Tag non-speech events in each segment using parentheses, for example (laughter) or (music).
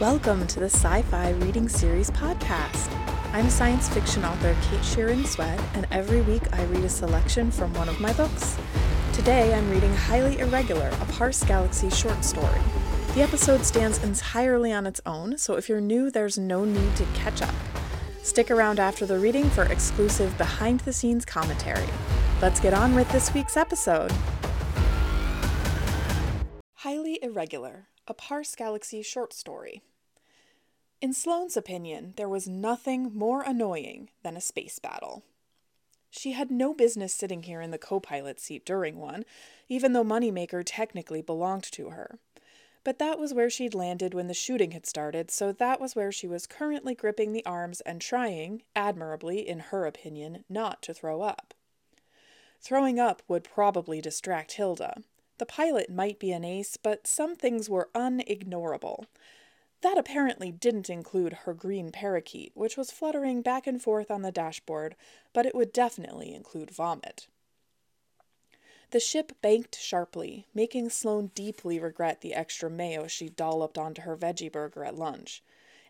Welcome to the Sci Fi Reading Series podcast. I'm science fiction author Kate Sheeran Swed, and every week I read a selection from one of my books. Today I'm reading Highly Irregular, a Parse Galaxy short story. The episode stands entirely on its own, so if you're new, there's no need to catch up. Stick around after the reading for exclusive behind the scenes commentary. Let's get on with this week's episode. Highly Irregular, a Parse Galaxy short story. In Sloane's opinion, there was nothing more annoying than a space battle. She had no business sitting here in the co pilot seat during one, even though Moneymaker technically belonged to her. But that was where she'd landed when the shooting had started, so that was where she was currently gripping the arms and trying, admirably, in her opinion, not to throw up. Throwing up would probably distract Hilda. The pilot might be an ace, but some things were unignorable. That apparently didn't include her green parakeet, which was fluttering back and forth on the dashboard, but it would definitely include vomit. The ship banked sharply, making Sloane deeply regret the extra mayo she dolloped onto her veggie burger at lunch.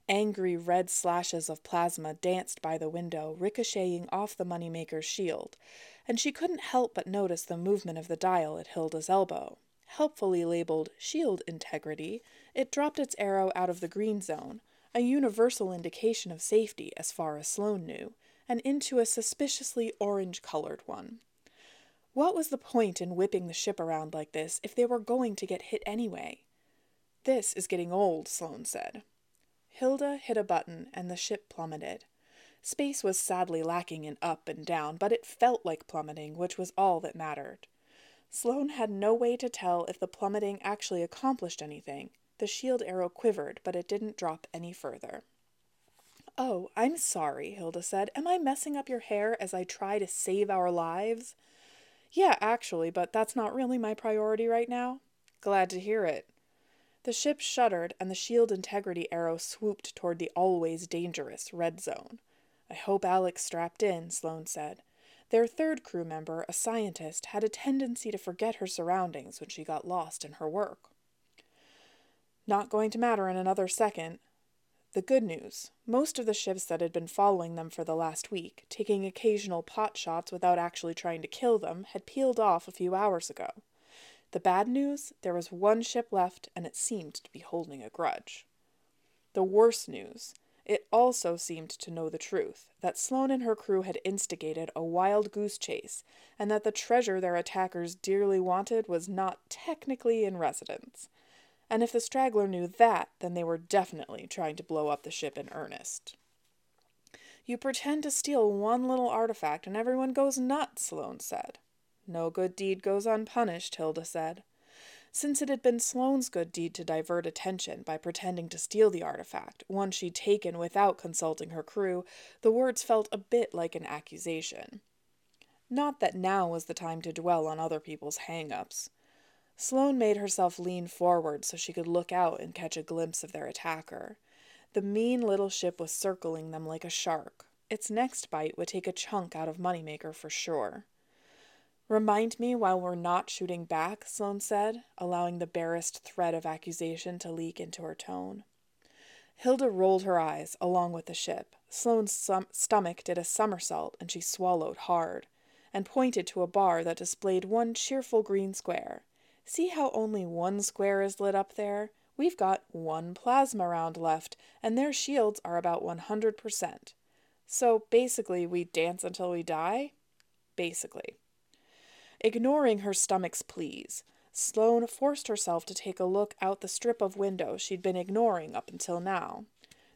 Angry red slashes of plasma danced by the window, ricocheting off the moneymaker's shield, and she couldn't help but notice the movement of the dial at Hilda's elbow. Helpfully labeled shield integrity, it dropped its arrow out of the green zone, a universal indication of safety as far as Sloane knew, and into a suspiciously orange colored one. What was the point in whipping the ship around like this if they were going to get hit anyway? This is getting old, Sloane said. Hilda hit a button and the ship plummeted. Space was sadly lacking in up and down, but it felt like plummeting, which was all that mattered. Sloane had no way to tell if the plummeting actually accomplished anything. The shield arrow quivered, but it didn't drop any further. Oh, I'm sorry, Hilda said. Am I messing up your hair as I try to save our lives? Yeah, actually, but that's not really my priority right now. Glad to hear it. The ship shuddered, and the shield integrity arrow swooped toward the always dangerous red zone. I hope Alex strapped in, Sloane said. Their third crew member, a scientist, had a tendency to forget her surroundings when she got lost in her work. Not going to matter in another second. The good news most of the ships that had been following them for the last week, taking occasional pot shots without actually trying to kill them, had peeled off a few hours ago. The bad news there was one ship left, and it seemed to be holding a grudge. The worse news it also seemed to know the truth that Sloane and her crew had instigated a wild goose chase, and that the treasure their attackers dearly wanted was not technically in residence. And if the straggler knew that, then they were definitely trying to blow up the ship in earnest. You pretend to steal one little artifact and everyone goes nuts, Sloane said. No good deed goes unpunished, Hilda said. Since it had been Sloane's good deed to divert attention by pretending to steal the artifact, one she'd taken without consulting her crew, the words felt a bit like an accusation. Not that now was the time to dwell on other people's hang ups. Sloane made herself lean forward so she could look out and catch a glimpse of their attacker. The mean little ship was circling them like a shark. Its next bite would take a chunk out of Moneymaker for sure. Remind me while we're not shooting back, Sloane said, allowing the barest thread of accusation to leak into her tone. Hilda rolled her eyes, along with the ship. Sloane's stom- stomach did a somersault, and she swallowed hard, and pointed to a bar that displayed one cheerful green square. See how only one square is lit up there? We've got one plasma round left, and their shields are about 100%. So basically, we dance until we die? Basically. Ignoring her stomach's pleas, Sloane forced herself to take a look out the strip of window she'd been ignoring up until now.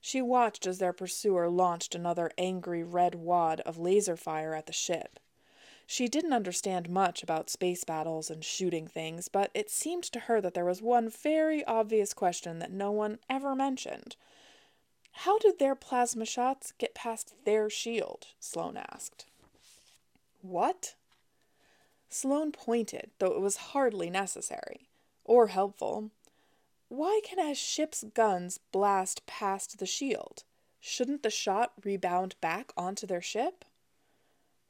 She watched as their pursuer launched another angry red wad of laser fire at the ship. She didn't understand much about space battles and shooting things, but it seemed to her that there was one very obvious question that no one ever mentioned. How did their plasma shots get past their shield? Sloane asked. What? Sloane pointed, though it was hardly necessary. Or helpful. Why can a ship's guns blast past the shield? Shouldn't the shot rebound back onto their ship?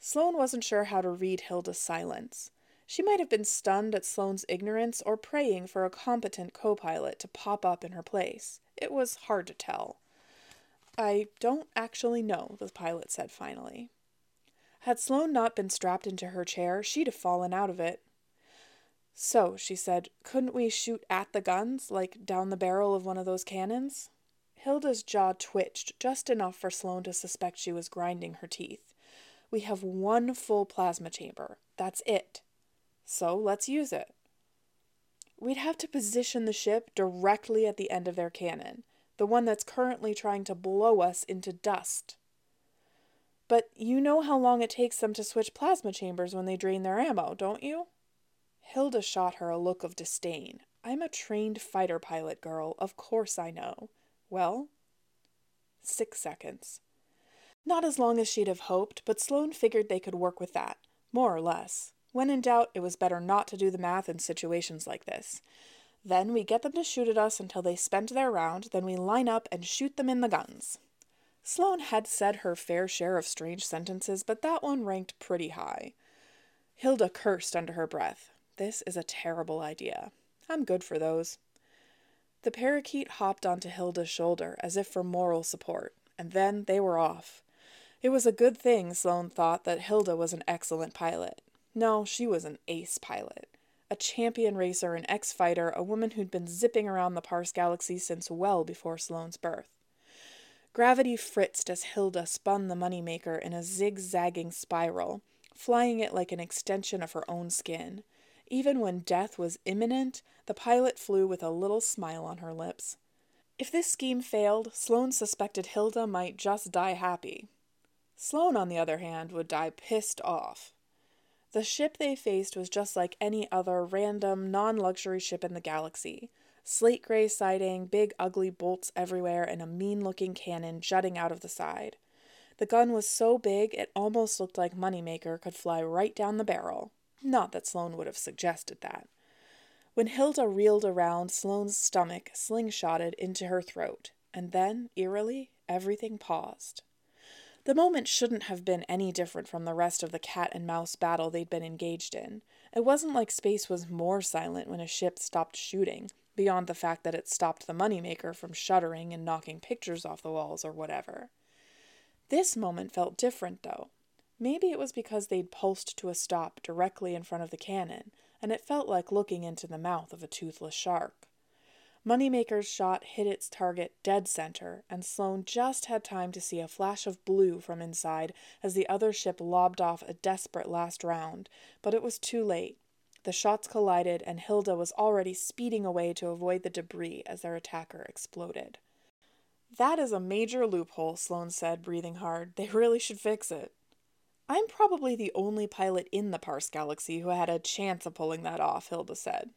Sloane wasn't sure how to read Hilda's silence. She might have been stunned at Sloane's ignorance or praying for a competent co pilot to pop up in her place. It was hard to tell. I don't actually know, the pilot said finally. Had Sloane not been strapped into her chair, she'd have fallen out of it. So, she said, couldn't we shoot at the guns, like down the barrel of one of those cannons? Hilda's jaw twitched just enough for Sloane to suspect she was grinding her teeth. We have one full plasma chamber. That's it. So let's use it. We'd have to position the ship directly at the end of their cannon, the one that's currently trying to blow us into dust. But you know how long it takes them to switch plasma chambers when they drain their ammo, don't you? Hilda shot her a look of disdain. I'm a trained fighter pilot, girl. Of course I know. Well? Six seconds. Not as long as she'd have hoped, but Sloane figured they could work with that, more or less. When in doubt, it was better not to do the math in situations like this. Then we get them to shoot at us until they spend their round, then we line up and shoot them in the guns. Sloane had said her fair share of strange sentences, but that one ranked pretty high. Hilda cursed under her breath. This is a terrible idea. I'm good for those. The parakeet hopped onto Hilda's shoulder as if for moral support, and then they were off. It was a good thing, Sloane thought, that Hilda was an excellent pilot. No, she was an ace pilot. A champion racer, an ex fighter, a woman who'd been zipping around the Parse Galaxy since well before Sloane's birth. Gravity fritzed as Hilda spun the moneymaker in a zigzagging spiral, flying it like an extension of her own skin. Even when death was imminent, the pilot flew with a little smile on her lips. If this scheme failed, Sloane suspected Hilda might just die happy. Sloane, on the other hand, would die pissed off. The ship they faced was just like any other random, non luxury ship in the galaxy slate gray siding, big ugly bolts everywhere, and a mean looking cannon jutting out of the side. The gun was so big it almost looked like Moneymaker could fly right down the barrel. Not that Sloane would have suggested that. When Hilda reeled around, Sloane's stomach slingshotted into her throat, and then, eerily, everything paused. The moment shouldn't have been any different from the rest of the cat and mouse battle they'd been engaged in. It wasn't like space was more silent when a ship stopped shooting, beyond the fact that it stopped the moneymaker from shuddering and knocking pictures off the walls or whatever. This moment felt different, though. Maybe it was because they'd pulsed to a stop directly in front of the cannon, and it felt like looking into the mouth of a toothless shark. Moneymaker's shot hit its target dead center, and Sloane just had time to see a flash of blue from inside as the other ship lobbed off a desperate last round, but it was too late. The shots collided, and Hilda was already speeding away to avoid the debris as their attacker exploded. That is a major loophole, Sloane said, breathing hard. They really should fix it. I'm probably the only pilot in the Parse Galaxy who had a chance of pulling that off, Hilda said.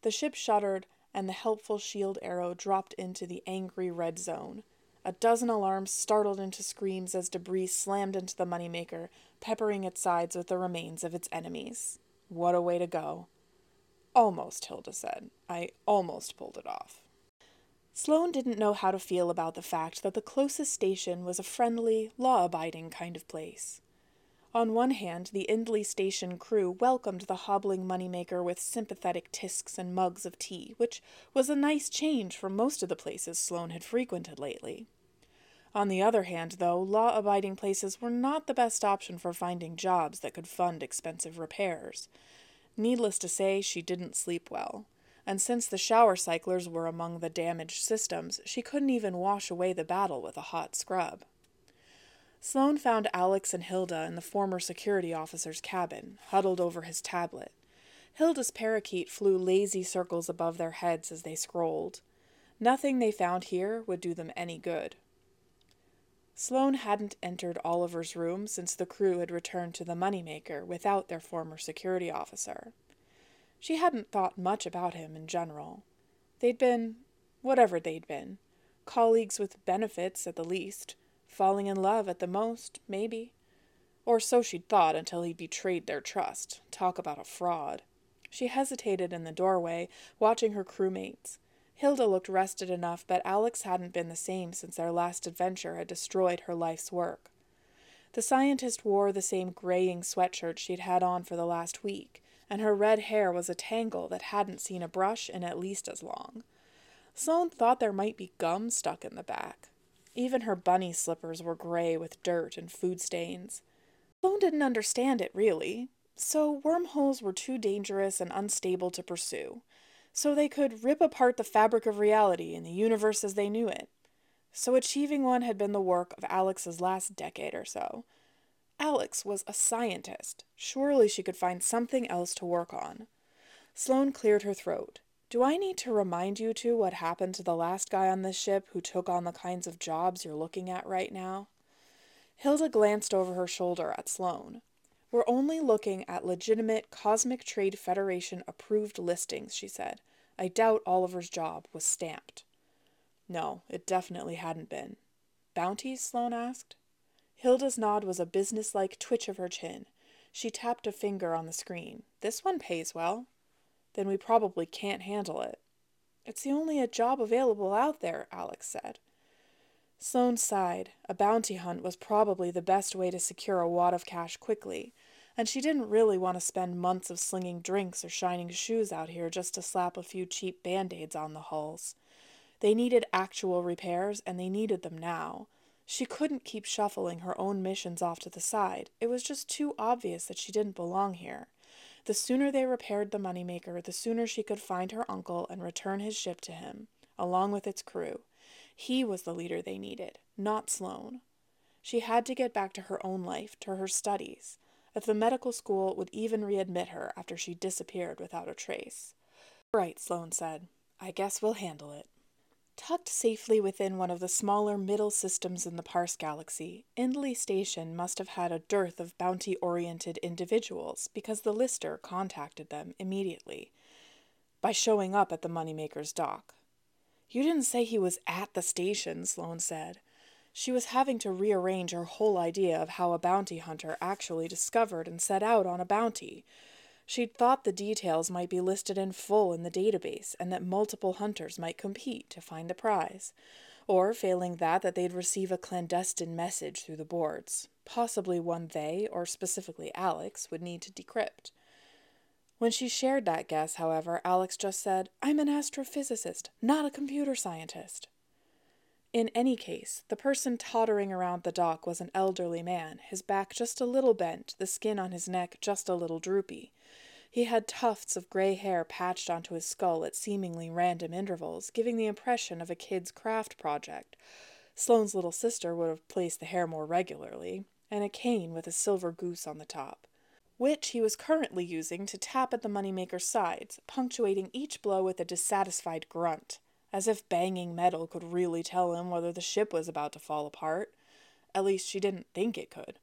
The ship shuddered, and the helpful shield arrow dropped into the angry red zone. A dozen alarms startled into screams as debris slammed into the moneymaker, peppering its sides with the remains of its enemies. What a way to go. Almost, Hilda said. I almost pulled it off. Sloane didn't know how to feel about the fact that the closest station was a friendly, law abiding kind of place. On one hand, the Indley station crew welcomed the hobbling moneymaker with sympathetic tisks and mugs of tea, which was a nice change from most of the places Sloane had frequented lately. On the other hand, though, law abiding places were not the best option for finding jobs that could fund expensive repairs. Needless to say, she didn't sleep well. And since the shower cyclers were among the damaged systems, she couldn't even wash away the battle with a hot scrub. Sloane found Alex and Hilda in the former security officer's cabin, huddled over his tablet. Hilda's parakeet flew lazy circles above their heads as they scrolled. Nothing they found here would do them any good. Sloane hadn't entered Oliver's room since the crew had returned to the moneymaker without their former security officer. She hadn't thought much about him in general. They'd been whatever they'd been colleagues with benefits at the least, falling in love at the most, maybe. Or so she'd thought until he betrayed their trust. Talk about a fraud. She hesitated in the doorway, watching her crewmates. Hilda looked rested enough, but Alex hadn't been the same since their last adventure had destroyed her life's work. The scientist wore the same graying sweatshirt she'd had on for the last week, and her red hair was a tangle that hadn't seen a brush in at least as long. Sloane thought there might be gum stuck in the back. Even her bunny slippers were gray with dirt and food stains. Sloane didn't understand it, really. So wormholes were too dangerous and unstable to pursue. So they could rip apart the fabric of reality in the universe as they knew it. So achieving one had been the work of Alex's last decade or so. Alex was a scientist. Surely she could find something else to work on. Sloane cleared her throat. Do I need to remind you two what happened to the last guy on this ship who took on the kinds of jobs you're looking at right now? Hilda glanced over her shoulder at Sloane. We're only looking at legitimate Cosmic Trade Federation approved listings, she said. I doubt Oliver's job was stamped. No, it definitely hadn't been. Bounties? Sloane asked. Hilda's nod was a businesslike twitch of her chin. She tapped a finger on the screen. This one pays well. Then we probably can't handle it. It's the only uh, job available out there, Alex said. Sloane sighed. A bounty hunt was probably the best way to secure a wad of cash quickly, and she didn't really want to spend months of slinging drinks or shining shoes out here just to slap a few cheap band aids on the hulls. They needed actual repairs, and they needed them now. She couldn't keep shuffling her own missions off to the side. It was just too obvious that she didn't belong here. The sooner they repaired the moneymaker, the sooner she could find her uncle and return his ship to him, along with its crew. He was the leader they needed, not Sloane. She had to get back to her own life, to her studies, if the medical school would even readmit her after she disappeared without a trace. Right, Sloane said. I guess we'll handle it. Tucked safely within one of the smaller middle systems in the Parse Galaxy, Indley Station must have had a dearth of bounty oriented individuals because the lister contacted them immediately by showing up at the Moneymaker's dock. You didn't say he was at the station, Sloane said. She was having to rearrange her whole idea of how a bounty hunter actually discovered and set out on a bounty. She'd thought the details might be listed in full in the database and that multiple hunters might compete to find the prize. Or, failing that, that they'd receive a clandestine message through the boards, possibly one they, or specifically Alex, would need to decrypt. When she shared that guess, however, Alex just said, I'm an astrophysicist, not a computer scientist. In any case, the person tottering around the dock was an elderly man, his back just a little bent, the skin on his neck just a little droopy. He had tufts of gray hair patched onto his skull at seemingly random intervals, giving the impression of a kid's craft project. Sloane's little sister would have placed the hair more regularly, and a cane with a silver goose on the top, which he was currently using to tap at the moneymaker's sides, punctuating each blow with a dissatisfied grunt, as if banging metal could really tell him whether the ship was about to fall apart. At least she didn't think it could.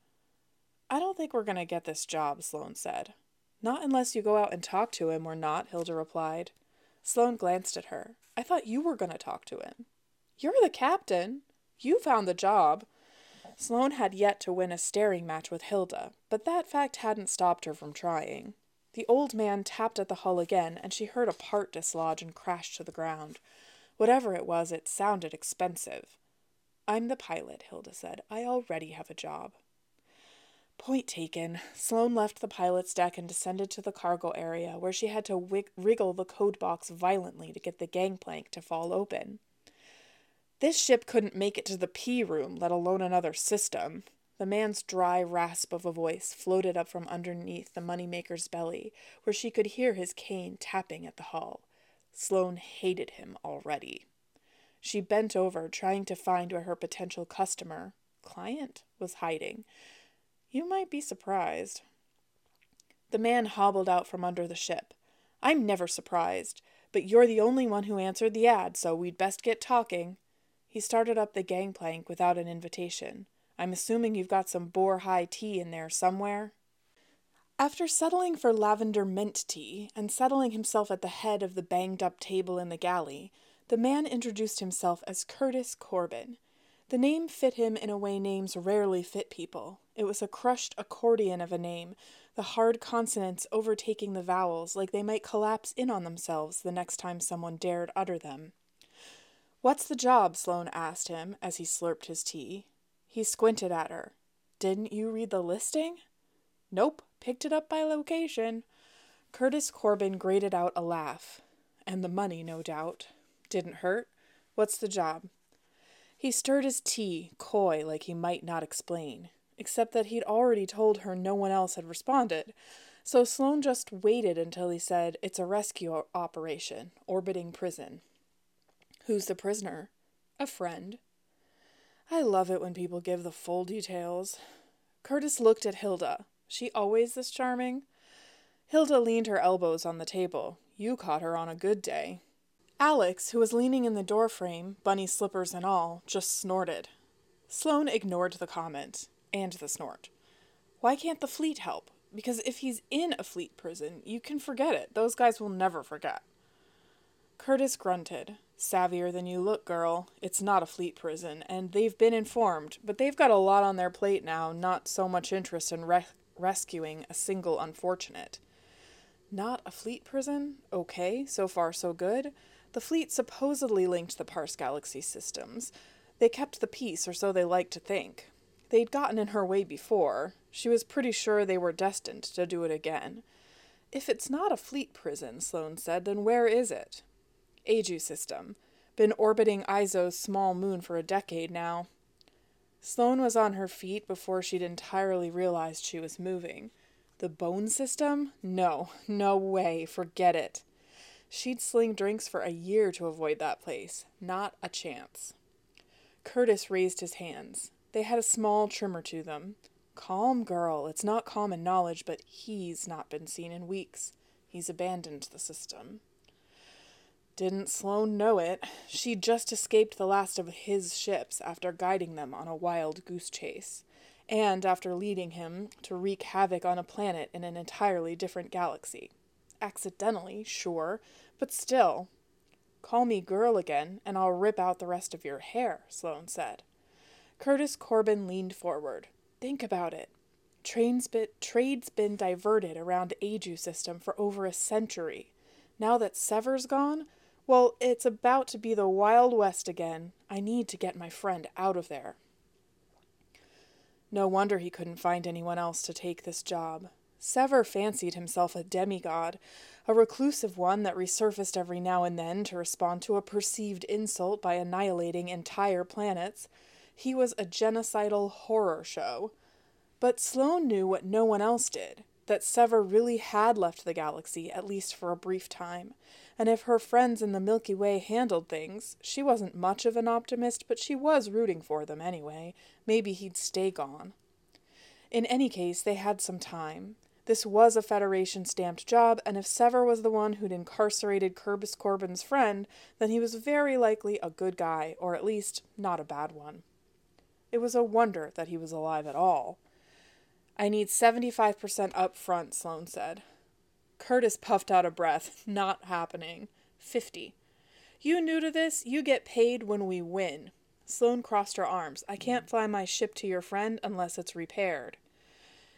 I don't think we're going to get this job, Sloane said. Not unless you go out and talk to him or not, Hilda replied. Sloane glanced at her. I thought you were going to talk to him. You're the captain. You found the job. Sloane had yet to win a staring match with Hilda, but that fact hadn't stopped her from trying. The old man tapped at the hull again, and she heard a part dislodge and crash to the ground. Whatever it was, it sounded expensive. I'm the pilot, Hilda said. I already have a job. Point taken. Sloane left the pilot's deck and descended to the cargo area, where she had to wig- wriggle the code box violently to get the gangplank to fall open. This ship couldn't make it to the P room, let alone another system. The man's dry rasp of a voice floated up from underneath the moneymaker's belly, where she could hear his cane tapping at the hull. Sloane hated him already. She bent over, trying to find where her potential customer, client, was hiding, you might be surprised. The man hobbled out from under the ship. I'm never surprised, but you're the only one who answered the ad, so we'd best get talking. He started up the gangplank without an invitation. I'm assuming you've got some boar high tea in there somewhere. After settling for lavender mint tea and settling himself at the head of the banged up table in the galley, the man introduced himself as Curtis Corbin. The name fit him in a way names rarely fit people. It was a crushed accordion of a name, the hard consonants overtaking the vowels like they might collapse in on themselves the next time someone dared utter them. What's the job? Sloane asked him as he slurped his tea. He squinted at her. Didn't you read the listing? Nope, picked it up by location. Curtis Corbin grated out a laugh. And the money, no doubt. Didn't hurt? What's the job? He stirred his tea, coy like he might not explain, except that he'd already told her no one else had responded, so Sloane just waited until he said, It's a rescue operation, orbiting prison. Who's the prisoner? A friend. I love it when people give the full details. Curtis looked at Hilda. She always this charming? Hilda leaned her elbows on the table. You caught her on a good day. Alex, who was leaning in the doorframe, bunny slippers and all, just snorted. Sloane ignored the comment, and the snort. Why can't the fleet help? Because if he's in a fleet prison, you can forget it. Those guys will never forget. Curtis grunted. Savvier than you look, girl. It's not a fleet prison, and they've been informed, but they've got a lot on their plate now, not so much interest in re- rescuing a single unfortunate. Not a fleet prison? Okay, so far so good. The fleet supposedly linked the Parse Galaxy systems. They kept the peace, or so they liked to think. They'd gotten in her way before. She was pretty sure they were destined to do it again. If it's not a fleet prison, Sloane said, then where is it? Aju system. Been orbiting Izo's small moon for a decade now. Sloane was on her feet before she'd entirely realized she was moving. The bone system? No, no way, forget it. She'd sling drinks for a year to avoid that place. Not a chance. Curtis raised his hands. They had a small tremor to them. Calm, girl. It's not common knowledge, but he's not been seen in weeks. He's abandoned the system. Didn't Sloane know it? She'd just escaped the last of his ships after guiding them on a wild goose chase, and after leading him to wreak havoc on a planet in an entirely different galaxy. Accidentally, sure, but still. Call me girl again, and I'll rip out the rest of your hair, Sloane said. Curtis Corbin leaned forward. Think about it. Train's trade's been diverted around Aju system for over a century. Now that Sever's gone, well, it's about to be the Wild West again. I need to get my friend out of there. No wonder he couldn't find anyone else to take this job. Sever fancied himself a demigod, a reclusive one that resurfaced every now and then to respond to a perceived insult by annihilating entire planets. He was a genocidal horror show. But Sloane knew what no one else did that Sever really had left the galaxy, at least for a brief time, and if her friends in the Milky Way handled things, she wasn't much of an optimist, but she was rooting for them anyway. Maybe he'd stay gone. In any case, they had some time. This was a Federation stamped job, and if Sever was the one who'd incarcerated Curtis Corbin's friend, then he was very likely a good guy, or at least not a bad one. It was a wonder that he was alive at all. I need 75% up front, Sloane said. Curtis puffed out a breath. Not happening. Fifty. You new to this? You get paid when we win. Sloane crossed her arms. I can't fly my ship to your friend unless it's repaired.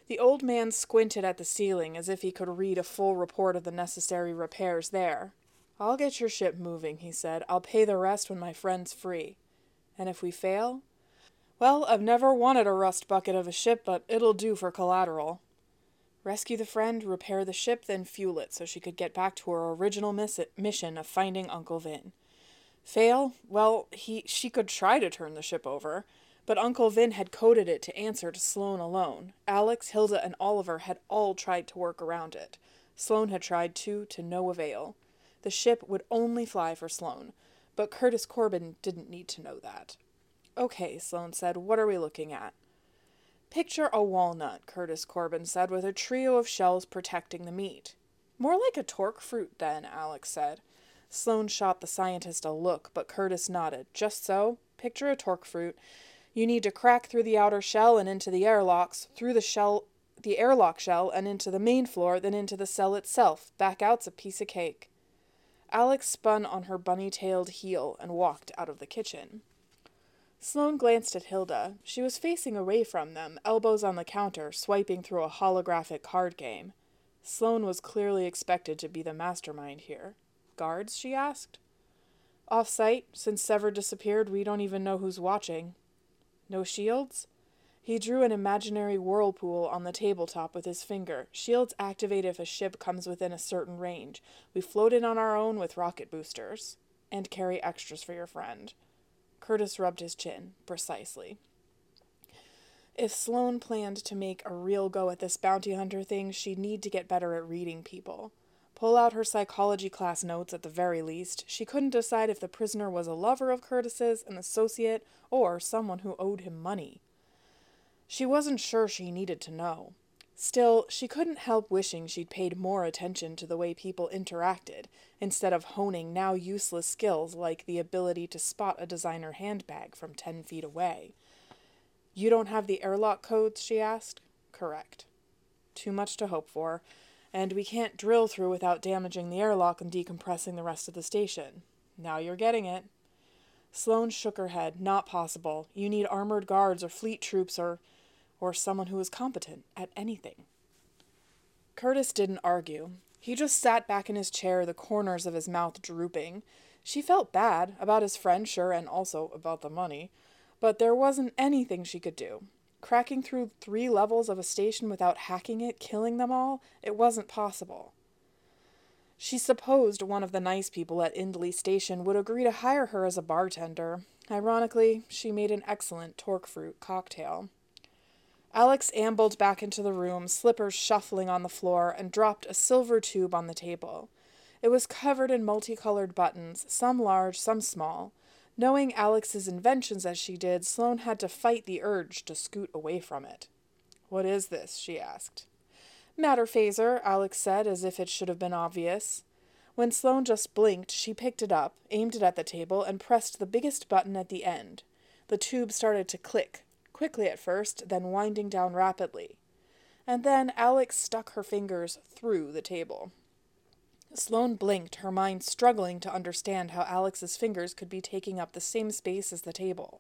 The old man squinted at the ceiling as if he could read a full report of the necessary repairs there. I'll get your ship moving, he said. I'll pay the rest when my friend's free. And if we fail? Well, I've never wanted a rust bucket of a ship, but it'll do for collateral. Rescue the friend, repair the ship, then fuel it so she could get back to her original miss- mission of finding Uncle Vin. Fail? Well, he she could try to turn the ship over, but Uncle Vin had coded it to answer to Sloane alone. Alex, Hilda, and Oliver had all tried to work around it. Sloane had tried too, to no avail. The ship would only fly for Sloane, but Curtis Corbin didn't need to know that. Okay, Sloane said, what are we looking at? Picture a walnut, Curtis Corbin said, with a trio of shells protecting the meat. More like a torque fruit, then, Alex said. Sloane shot the scientist a look, but Curtis nodded. Just so. Picture a torque fruit. You need to crack through the outer shell and into the airlocks, through the shell the airlock shell and into the main floor, then into the cell itself. Back out's a piece of cake. Alex spun on her bunny tailed heel and walked out of the kitchen. Sloane glanced at Hilda. She was facing away from them, elbows on the counter, swiping through a holographic card game. Sloane was clearly expected to be the mastermind here. Guards? she asked. Off site, since Sever disappeared, we don't even know who's watching. No shields? He drew an imaginary whirlpool on the tabletop with his finger. Shields activate if a ship comes within a certain range. We float in on our own with rocket boosters. And carry extras for your friend. Curtis rubbed his chin. Precisely. If Sloane planned to make a real go at this bounty hunter thing, she'd need to get better at reading people. Pull out her psychology class notes at the very least. She couldn't decide if the prisoner was a lover of Curtis's, an associate, or someone who owed him money. She wasn't sure she needed to know. Still, she couldn't help wishing she'd paid more attention to the way people interacted, instead of honing now useless skills like the ability to spot a designer handbag from ten feet away. You don't have the airlock codes? she asked. Correct. Too much to hope for, and we can't drill through without damaging the airlock and decompressing the rest of the station. Now you're getting it. Sloane shook her head. Not possible. You need armored guards or fleet troops or or someone who was competent at anything. Curtis didn't argue. He just sat back in his chair, the corners of his mouth drooping. She felt bad about his friend, sure, and also about the money, but there wasn't anything she could do. Cracking through three levels of a station without hacking it, killing them all, it wasn't possible. She supposed one of the nice people at Indley Station would agree to hire her as a bartender. Ironically, she made an excellent torque fruit cocktail. Alex ambled back into the room, slippers shuffling on the floor, and dropped a silver tube on the table. It was covered in multicolored buttons, some large, some small. Knowing Alex's inventions as she did, Sloane had to fight the urge to scoot away from it. What is this? she asked. Matter phaser, Alex said, as if it should have been obvious. When Sloane just blinked, she picked it up, aimed it at the table, and pressed the biggest button at the end. The tube started to click, quickly at first, then winding down rapidly. And then Alex stuck her fingers through the table. Sloane blinked, her mind struggling to understand how Alex's fingers could be taking up the same space as the table.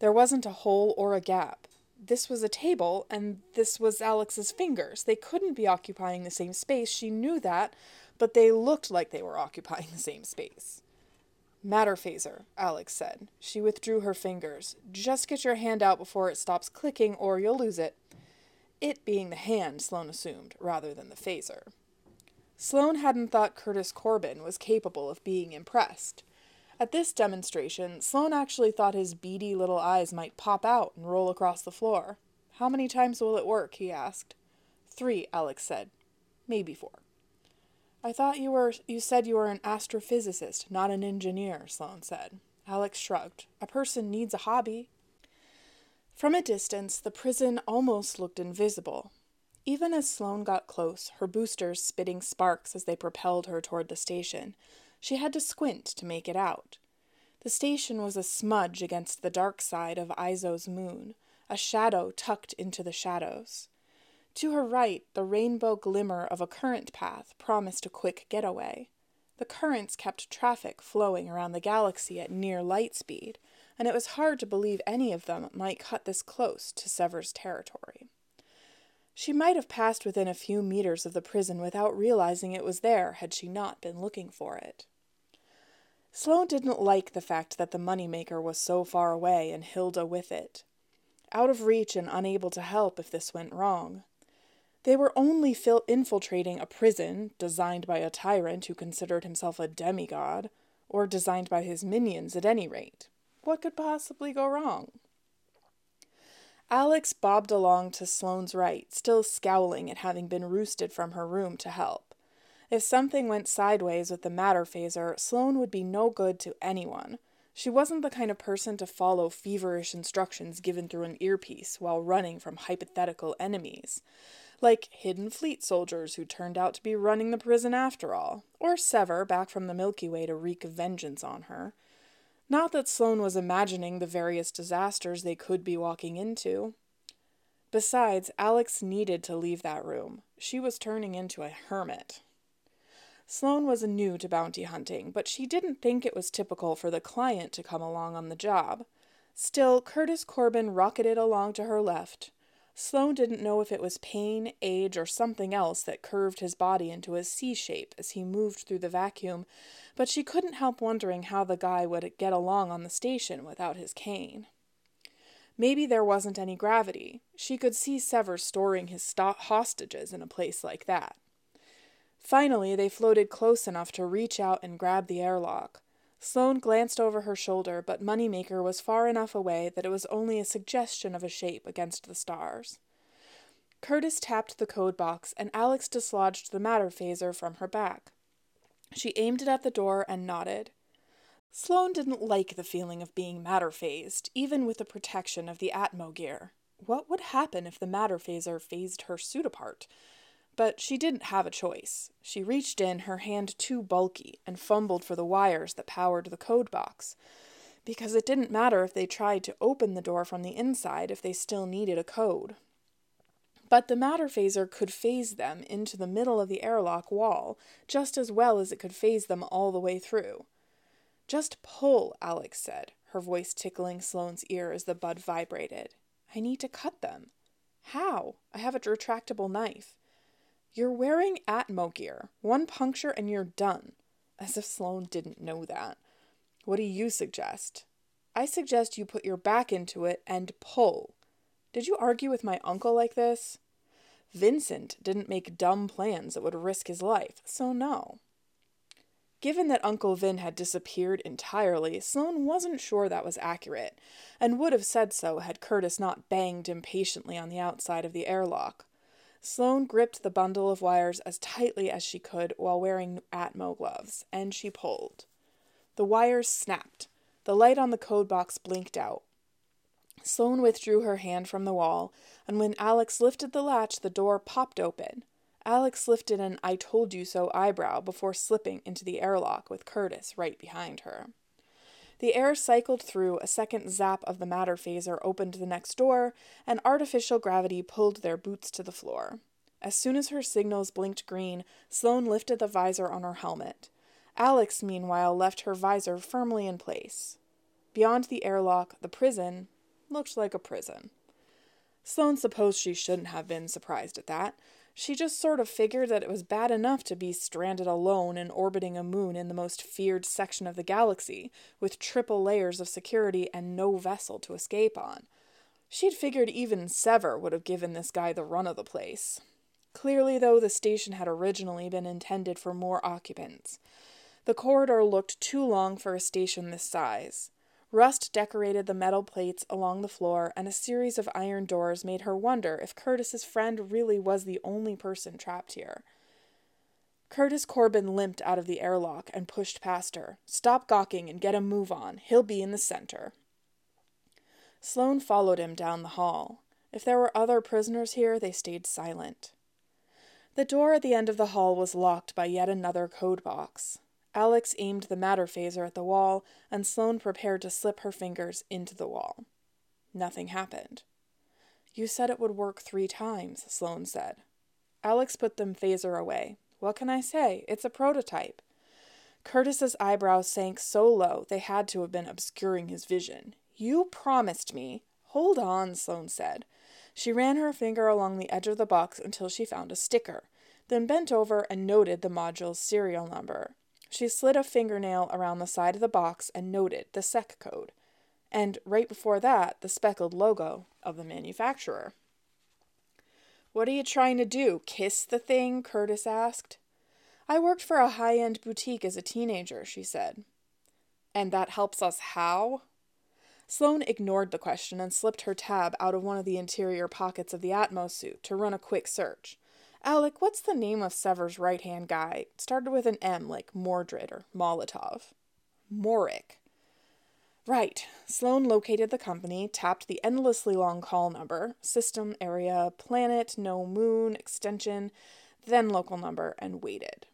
There wasn't a hole or a gap. This was a table, and this was Alex's fingers. They couldn't be occupying the same space, she knew that, but they looked like they were occupying the same space. Matter phaser, Alex said. She withdrew her fingers. Just get your hand out before it stops clicking, or you'll lose it. It being the hand, Sloane assumed, rather than the phaser. Sloane hadn't thought Curtis Corbin was capable of being impressed. At this demonstration, Sloane actually thought his beady little eyes might pop out and roll across the floor. How many times will it work? he asked. Three, Alex said. Maybe four. I thought you were you said you were an astrophysicist, not an engineer, Sloane said. Alex shrugged. A person needs a hobby. From a distance, the prison almost looked invisible. Even as Sloane got close, her boosters spitting sparks as they propelled her toward the station, she had to squint to make it out. The station was a smudge against the dark side of Izo's moon, a shadow tucked into the shadows. To her right, the rainbow glimmer of a current path promised a quick getaway. The currents kept traffic flowing around the galaxy at near light speed, and it was hard to believe any of them might cut this close to Sever's territory. She might have passed within a few meters of the prison without realizing it was there had she not been looking for it. Sloane didn't like the fact that the moneymaker was so far away and Hilda with it. Out of reach and unable to help if this went wrong. They were only fil- infiltrating a prison designed by a tyrant who considered himself a demigod, or designed by his minions at any rate. What could possibly go wrong? Alex bobbed along to Sloane's right, still scowling at having been roosted from her room to help. If something went sideways with the matter phaser, Sloane would be no good to anyone. She wasn't the kind of person to follow feverish instructions given through an earpiece while running from hypothetical enemies like hidden fleet soldiers who turned out to be running the prison after all, or Sever back from the Milky Way to wreak vengeance on her. Not that Sloane was imagining the various disasters they could be walking into. Besides, Alex needed to leave that room. She was turning into a hermit. Sloane was new to bounty hunting, but she didn't think it was typical for the client to come along on the job. Still, Curtis Corbin rocketed along to her left, Sloane didn't know if it was pain, age, or something else that curved his body into a C shape as he moved through the vacuum, but she couldn't help wondering how the guy would get along on the station without his cane. Maybe there wasn't any gravity. She could see Sever storing his st- hostages in a place like that. Finally, they floated close enough to reach out and grab the airlock. Sloane glanced over her shoulder, but Moneymaker was far enough away that it was only a suggestion of a shape against the stars. Curtis tapped the code box, and Alex dislodged the matter phaser from her back. She aimed it at the door and nodded. Sloane didn't like the feeling of being matter phased, even with the protection of the Atmo gear. What would happen if the matter phaser phased her suit apart? But she didn't have a choice. She reached in, her hand too bulky, and fumbled for the wires that powered the code box. Because it didn't matter if they tried to open the door from the inside if they still needed a code. But the matter phaser could phase them into the middle of the airlock wall just as well as it could phase them all the way through. Just pull, Alex said, her voice tickling Sloane's ear as the bud vibrated. I need to cut them. How? I have a retractable knife. You're wearing Atmo gear. One puncture and you're done. As if Sloane didn't know that. What do you suggest? I suggest you put your back into it and pull. Did you argue with my uncle like this? Vincent didn't make dumb plans that would risk his life, so no. Given that Uncle Vin had disappeared entirely, Sloane wasn't sure that was accurate, and would have said so had Curtis not banged impatiently on the outside of the airlock. Sloane gripped the bundle of wires as tightly as she could while wearing Atmo gloves, and she pulled. The wires snapped. The light on the code box blinked out. Sloane withdrew her hand from the wall, and when Alex lifted the latch, the door popped open. Alex lifted an I told you so eyebrow before slipping into the airlock with Curtis right behind her. The air cycled through, a second zap of the matter phaser opened the next door, and artificial gravity pulled their boots to the floor. As soon as her signals blinked green, Sloane lifted the visor on her helmet. Alex, meanwhile, left her visor firmly in place. Beyond the airlock, the prison, looked like a prison. Sloane supposed she shouldn't have been surprised at that. She just sort of figured that it was bad enough to be stranded alone and orbiting a moon in the most feared section of the galaxy, with triple layers of security and no vessel to escape on. She'd figured even Sever would have given this guy the run of the place. Clearly, though, the station had originally been intended for more occupants. The corridor looked too long for a station this size. Rust decorated the metal plates along the floor, and a series of iron doors made her wonder if Curtis's friend really was the only person trapped here. Curtis Corbin limped out of the airlock and pushed past her. Stop gawking and get a move on. He'll be in the center. Sloane followed him down the hall. If there were other prisoners here, they stayed silent. The door at the end of the hall was locked by yet another code box. Alex aimed the matter phaser at the wall, and Sloane prepared to slip her fingers into the wall. Nothing happened. You said it would work three times, Sloane said. Alex put the phaser away. What can I say? It's a prototype. Curtis's eyebrows sank so low they had to have been obscuring his vision. You promised me. Hold on, Sloane said. She ran her finger along the edge of the box until she found a sticker, then bent over and noted the module's serial number. She slid a fingernail around the side of the box and noted the SEC code, and right before that, the speckled logo of the manufacturer. What are you trying to do? Kiss the thing? Curtis asked. I worked for a high end boutique as a teenager, she said. And that helps us how? Sloane ignored the question and slipped her tab out of one of the interior pockets of the Atmos suit to run a quick search. Alex, what's the name of Sever's right hand guy? started with an M, like Mordred or Molotov. Morick. Right. Sloane located the company, tapped the endlessly long call number, system, area, planet, no moon, extension, then local number, and waited.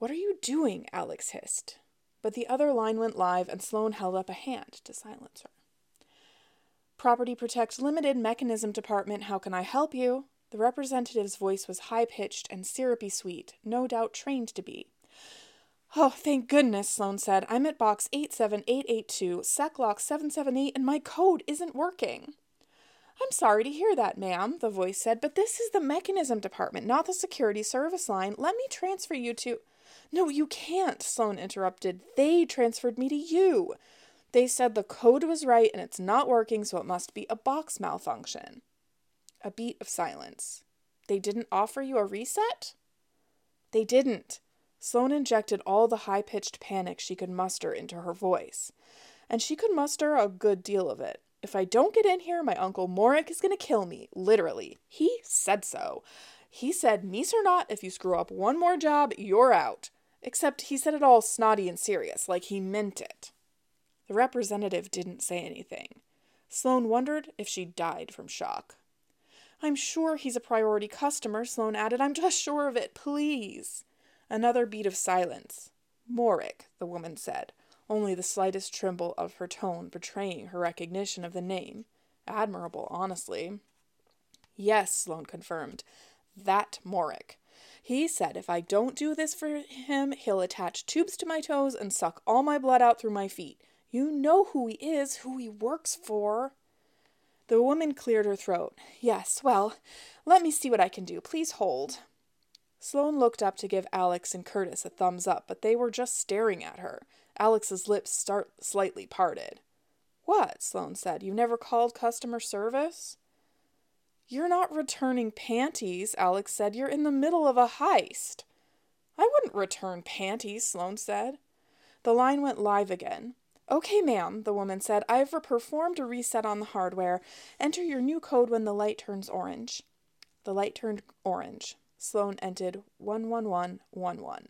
What are you doing? Alex hissed. But the other line went live, and Sloane held up a hand to silence her. Property Protect Limited Mechanism Department, how can I help you? The representative's voice was high pitched and syrupy sweet, no doubt trained to be. Oh, thank goodness, Sloane said. I'm at box 87882, SecLock 778, and my code isn't working. I'm sorry to hear that, ma'am, the voice said, but this is the mechanism department, not the security service line. Let me transfer you to. No, you can't, Sloane interrupted. They transferred me to you. They said the code was right and it's not working, so it must be a box malfunction. A beat of silence. They didn't offer you a reset? They didn't. Sloane injected all the high pitched panic she could muster into her voice. And she could muster a good deal of it. If I don't get in here, my Uncle Morik is going to kill me, literally. He said so. He said, niece or not, if you screw up one more job, you're out. Except he said it all snotty and serious, like he meant it. The representative didn't say anything. Sloane wondered if she died from shock. I'm sure he's a priority customer, Sloane added. I'm just sure of it, please. Another beat of silence. Morik, the woman said, only the slightest tremble of her tone betraying her recognition of the name. Admirable, honestly. Yes, Sloane confirmed. That Morik. He said if I don't do this for him, he'll attach tubes to my toes and suck all my blood out through my feet. You know who he is, who he works for. The woman cleared her throat. Yes, well, let me see what I can do. Please hold. Sloane looked up to give Alex and Curtis a thumbs up, but they were just staring at her. Alex's lips start slightly parted. What? Sloane said. You never called customer service? You're not returning panties, Alex said. You're in the middle of a heist. I wouldn't return panties, Sloane said. The line went live again. Okay, ma'am, the woman said. I've performed a reset on the hardware. Enter your new code when the light turns orange. The light turned orange. Sloane entered 11111.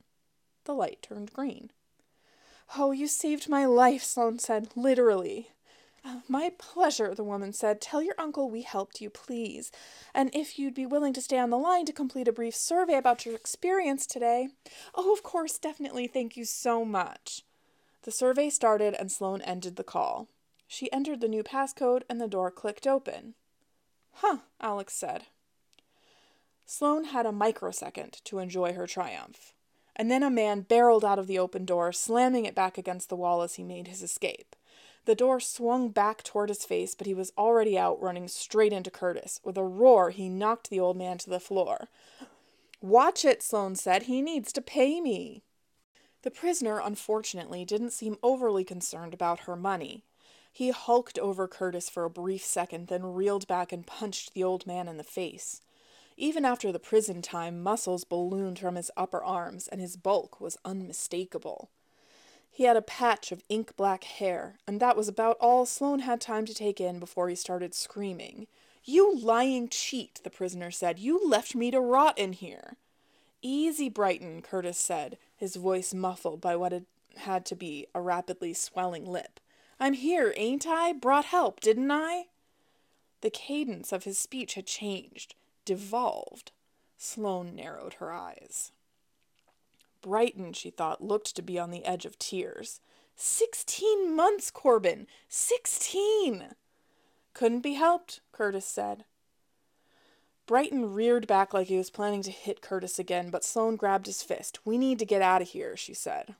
The light turned green. Oh, you saved my life, Sloane said, literally. Uh, my pleasure, the woman said. Tell your uncle we helped you, please. And if you'd be willing to stay on the line to complete a brief survey about your experience today. Oh, of course, definitely. Thank you so much. The survey started and Sloane ended the call. She entered the new passcode and the door clicked open. Huh, Alex said. Sloane had a microsecond to enjoy her triumph. And then a man barreled out of the open door, slamming it back against the wall as he made his escape. The door swung back toward his face, but he was already out, running straight into Curtis. With a roar, he knocked the old man to the floor. Watch it, Sloane said. He needs to pay me. The prisoner, unfortunately, didn't seem overly concerned about her money. He hulked over Curtis for a brief second, then reeled back and punched the old man in the face. Even after the prison time, muscles ballooned from his upper arms, and his bulk was unmistakable. He had a patch of ink black hair, and that was about all Sloane had time to take in before he started screaming. You lying cheat, the prisoner said. You left me to rot in here. Easy, Brighton, Curtis said, his voice muffled by what had, had to be a rapidly swelling lip. I'm here, ain't I? Brought help, didn't I? The cadence of his speech had changed, devolved. Sloane narrowed her eyes. Brighton, she thought, looked to be on the edge of tears. Sixteen months, Corbin! Sixteen! Couldn't be helped, Curtis said. Brighton reared back like he was planning to hit Curtis again, but Sloane grabbed his fist. We need to get out of here, she said.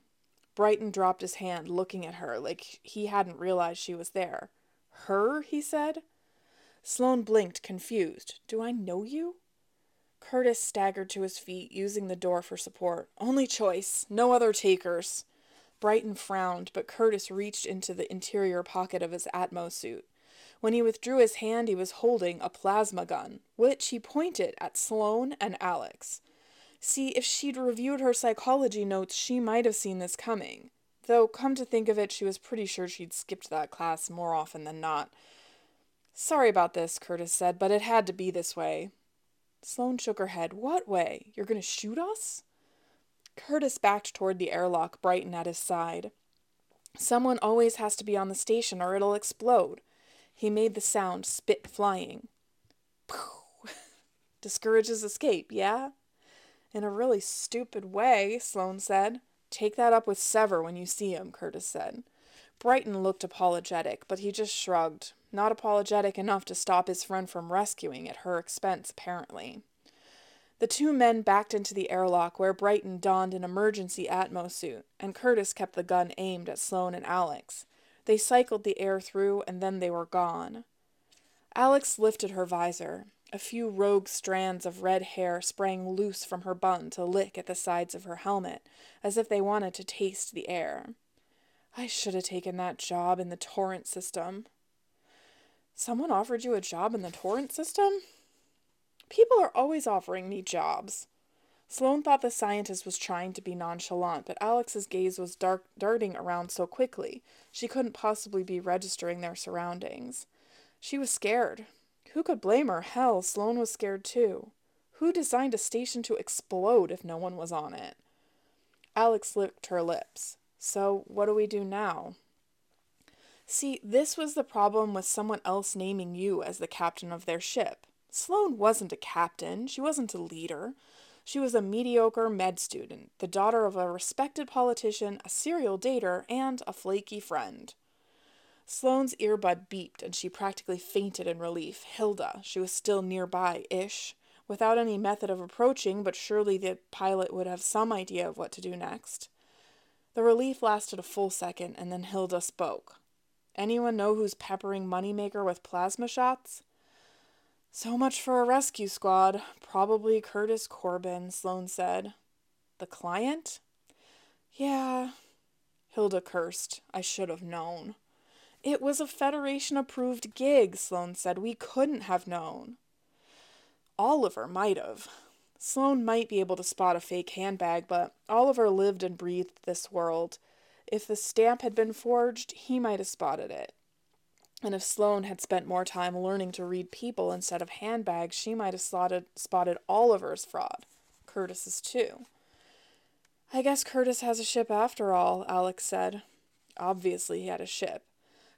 Brighton dropped his hand, looking at her like he hadn't realized she was there. Her? he said. Sloane blinked, confused. Do I know you? Curtis staggered to his feet, using the door for support. Only choice. No other takers. Brighton frowned, but Curtis reached into the interior pocket of his Atmo suit. When he withdrew his hand, he was holding a plasma gun, which he pointed at Sloane and Alex. See, if she'd reviewed her psychology notes, she might have seen this coming. Though, come to think of it, she was pretty sure she'd skipped that class more often than not. Sorry about this, Curtis said, but it had to be this way. Sloane shook her head. What way? You're going to shoot us? Curtis backed toward the airlock, Brighton at his side. Someone always has to be on the station or it'll explode. He made the sound, spit flying. Discourages escape, yeah? In a really stupid way, Sloane said. Take that up with Sever when you see him, Curtis said. Brighton looked apologetic, but he just shrugged. Not apologetic enough to stop his friend from rescuing at her expense, apparently. The two men backed into the airlock where Brighton donned an emergency Atmo suit, and Curtis kept the gun aimed at Sloane and Alex. They cycled the air through, and then they were gone. Alex lifted her visor. A few rogue strands of red hair sprang loose from her bun to lick at the sides of her helmet, as if they wanted to taste the air. I should have taken that job in the torrent system. Someone offered you a job in the torrent system? People are always offering me jobs. Sloane thought the scientist was trying to be nonchalant, but Alex's gaze was dark, darting around so quickly she couldn't possibly be registering their surroundings. She was scared. Who could blame her? Hell, Sloane was scared too. Who designed a station to explode if no one was on it? Alex licked her lips. So, what do we do now? See, this was the problem with someone else naming you as the captain of their ship. Sloane wasn't a captain, she wasn't a leader. She was a mediocre med student, the daughter of a respected politician, a serial dater, and a flaky friend. Sloane's earbud beeped and she practically fainted in relief. Hilda, she was still nearby ish, without any method of approaching, but surely the pilot would have some idea of what to do next. The relief lasted a full second, and then Hilda spoke. Anyone know who's peppering Moneymaker with plasma shots? So much for a rescue squad. Probably Curtis Corbin, Sloane said. The client? Yeah. Hilda cursed. I should have known. It was a Federation approved gig, Sloane said. We couldn't have known. Oliver might have. Sloane might be able to spot a fake handbag, but Oliver lived and breathed this world. If the stamp had been forged, he might have spotted it. And if Sloane had spent more time learning to read people instead of handbags, she might have spotted, spotted Oliver's fraud. Curtis's too. I guess Curtis has a ship after all, Alex said. Obviously, he had a ship.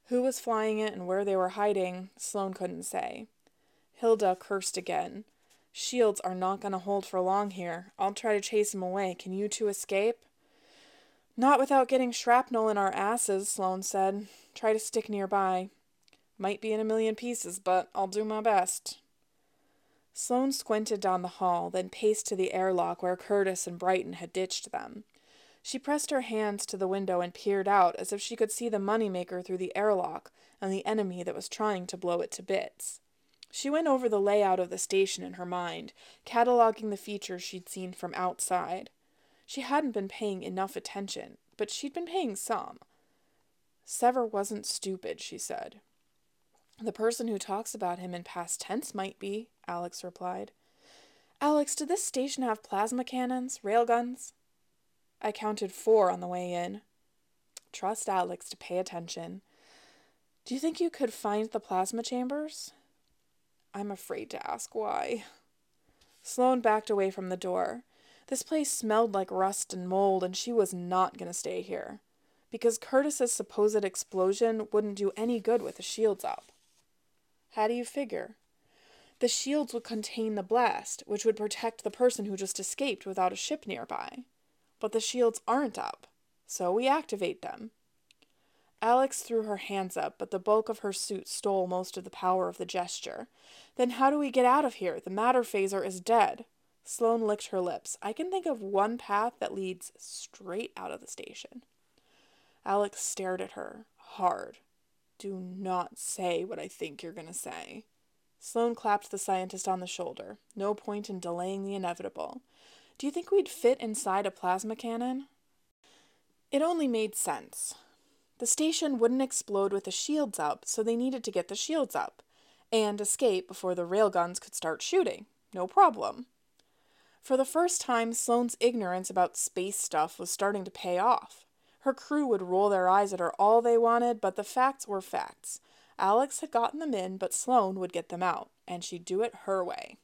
Who was flying it and where they were hiding, Sloane couldn't say. Hilda cursed again. Shields are not going to hold for long here. I'll try to chase him away. Can you two escape? Not without getting shrapnel in our asses, Sloane said. Try to stick nearby. Might be in a million pieces, but I'll do my best. Sloane squinted down the hall, then paced to the airlock where Curtis and Brighton had ditched them. She pressed her hands to the window and peered out as if she could see the moneymaker through the airlock and the enemy that was trying to blow it to bits. She went over the layout of the station in her mind, cataloging the features she'd seen from outside. She hadn't been paying enough attention, but she'd been paying some. Sever wasn't stupid, she said. The person who talks about him in past tense might be, Alex replied. Alex, did this station have plasma cannons, railguns? I counted four on the way in. Trust Alex to pay attention. Do you think you could find the plasma chambers? I'm afraid to ask why. Sloane backed away from the door. This place smelled like rust and mold, and she was not going to stay here. Because Curtis's supposed explosion wouldn't do any good with the shields up. How do you figure? The shields would contain the blast, which would protect the person who just escaped without a ship nearby. But the shields aren't up, so we activate them. Alex threw her hands up, but the bulk of her suit stole most of the power of the gesture. Then how do we get out of here? The matter phaser is dead. Sloane licked her lips. I can think of one path that leads straight out of the station. Alex stared at her, hard. Do not say what I think you're going to say. Sloane clapped the scientist on the shoulder. No point in delaying the inevitable. Do you think we'd fit inside a plasma cannon? It only made sense. The station wouldn't explode with the shields up, so they needed to get the shields up and escape before the railguns could start shooting. No problem. For the first time, Sloane's ignorance about space stuff was starting to pay off. Her crew would roll their eyes at her all they wanted, but the facts were facts. Alex had gotten them in, but Sloane would get them out, and she'd do it her way.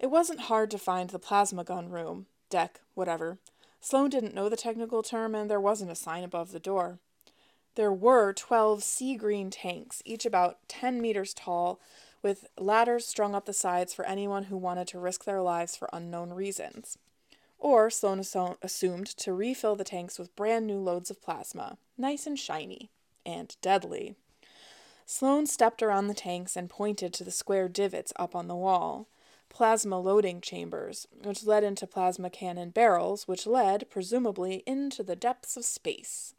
It wasn't hard to find the plasma gun room, deck, whatever. Sloane didn't know the technical term, and there wasn't a sign above the door. There were twelve sea green tanks, each about ten meters tall, with ladders strung up the sides for anyone who wanted to risk their lives for unknown reasons or Sloane assumed to refill the tanks with brand new loads of plasma, nice and shiny, and deadly. Sloane stepped around the tanks and pointed to the square divots up on the wall, plasma loading chambers, which led into plasma cannon barrels, which led, presumably, into the depths of space.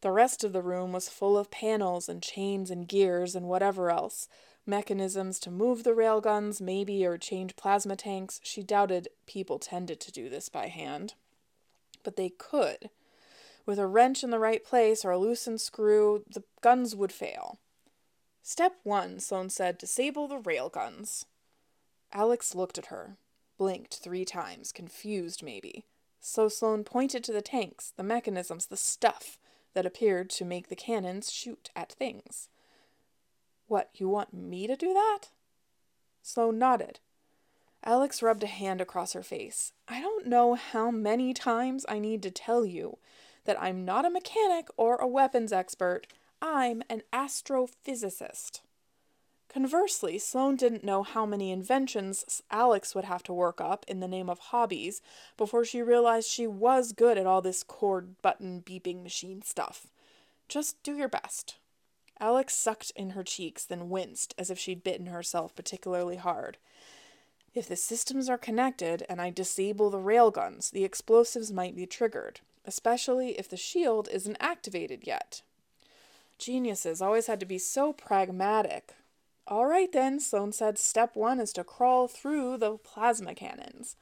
The rest of the room was full of panels and chains and gears and whatever else, mechanisms to move the railguns, maybe, or change plasma tanks. She doubted people tended to do this by hand. But they could. With a wrench in the right place or a loosened screw, the guns would fail. Step one, Sloane said, disable the railguns. Alex looked at her, blinked three times, confused maybe. So Sloane pointed to the tanks, the mechanisms, the stuff that appeared to make the cannons shoot at things. What, you want me to do that? Sloane nodded. Alex rubbed a hand across her face. I don't know how many times I need to tell you that I'm not a mechanic or a weapons expert. I'm an astrophysicist. Conversely, Sloane didn't know how many inventions Alex would have to work up in the name of hobbies before she realized she was good at all this cord button beeping machine stuff. Just do your best. Alex sucked in her cheeks, then winced as if she'd bitten herself particularly hard. If the systems are connected and I disable the railguns, the explosives might be triggered, especially if the shield isn't activated yet. Geniuses always had to be so pragmatic. All right then, Sloane said, step one is to crawl through the plasma cannons.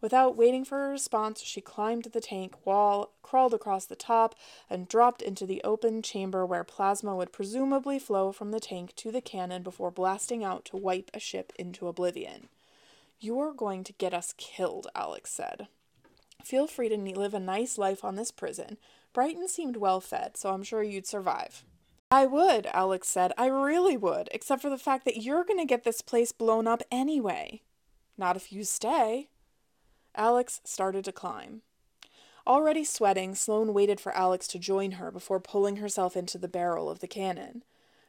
Without waiting for a response, she climbed the tank wall, crawled across the top, and dropped into the open chamber where plasma would presumably flow from the tank to the cannon before blasting out to wipe a ship into oblivion. You're going to get us killed, Alex said. Feel free to live a nice life on this prison. Brighton seemed well fed, so I'm sure you'd survive. I would, Alex said. I really would, except for the fact that you're going to get this place blown up anyway. Not if you stay. Alex started to climb. Already sweating, Sloane waited for Alex to join her before pulling herself into the barrel of the cannon.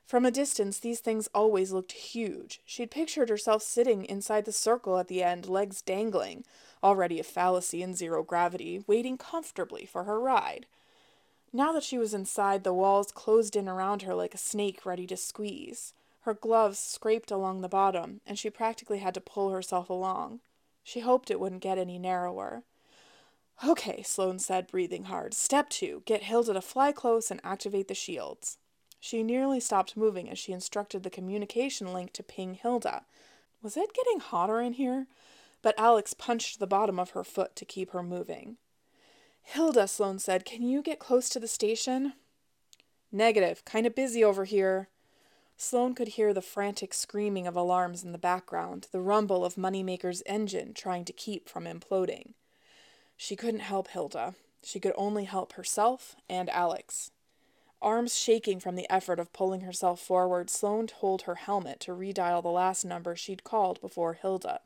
From a distance, these things always looked huge. She'd pictured herself sitting inside the circle at the end, legs dangling, already a fallacy in zero gravity, waiting comfortably for her ride. Now that she was inside, the walls closed in around her like a snake ready to squeeze. Her gloves scraped along the bottom, and she practically had to pull herself along. She hoped it wouldn't get any narrower. Okay, Sloane said, breathing hard. Step two get Hilda to fly close and activate the shields. She nearly stopped moving as she instructed the communication link to ping Hilda. Was it getting hotter in here? But Alex punched the bottom of her foot to keep her moving. Hilda, Sloane said, can you get close to the station? Negative. Kind of busy over here. Sloane could hear the frantic screaming of alarms in the background, the rumble of Moneymaker's engine trying to keep from imploding. She couldn't help Hilda. She could only help herself and Alex. Arms shaking from the effort of pulling herself forward, Sloane told her helmet to redial the last number she'd called before Hilda.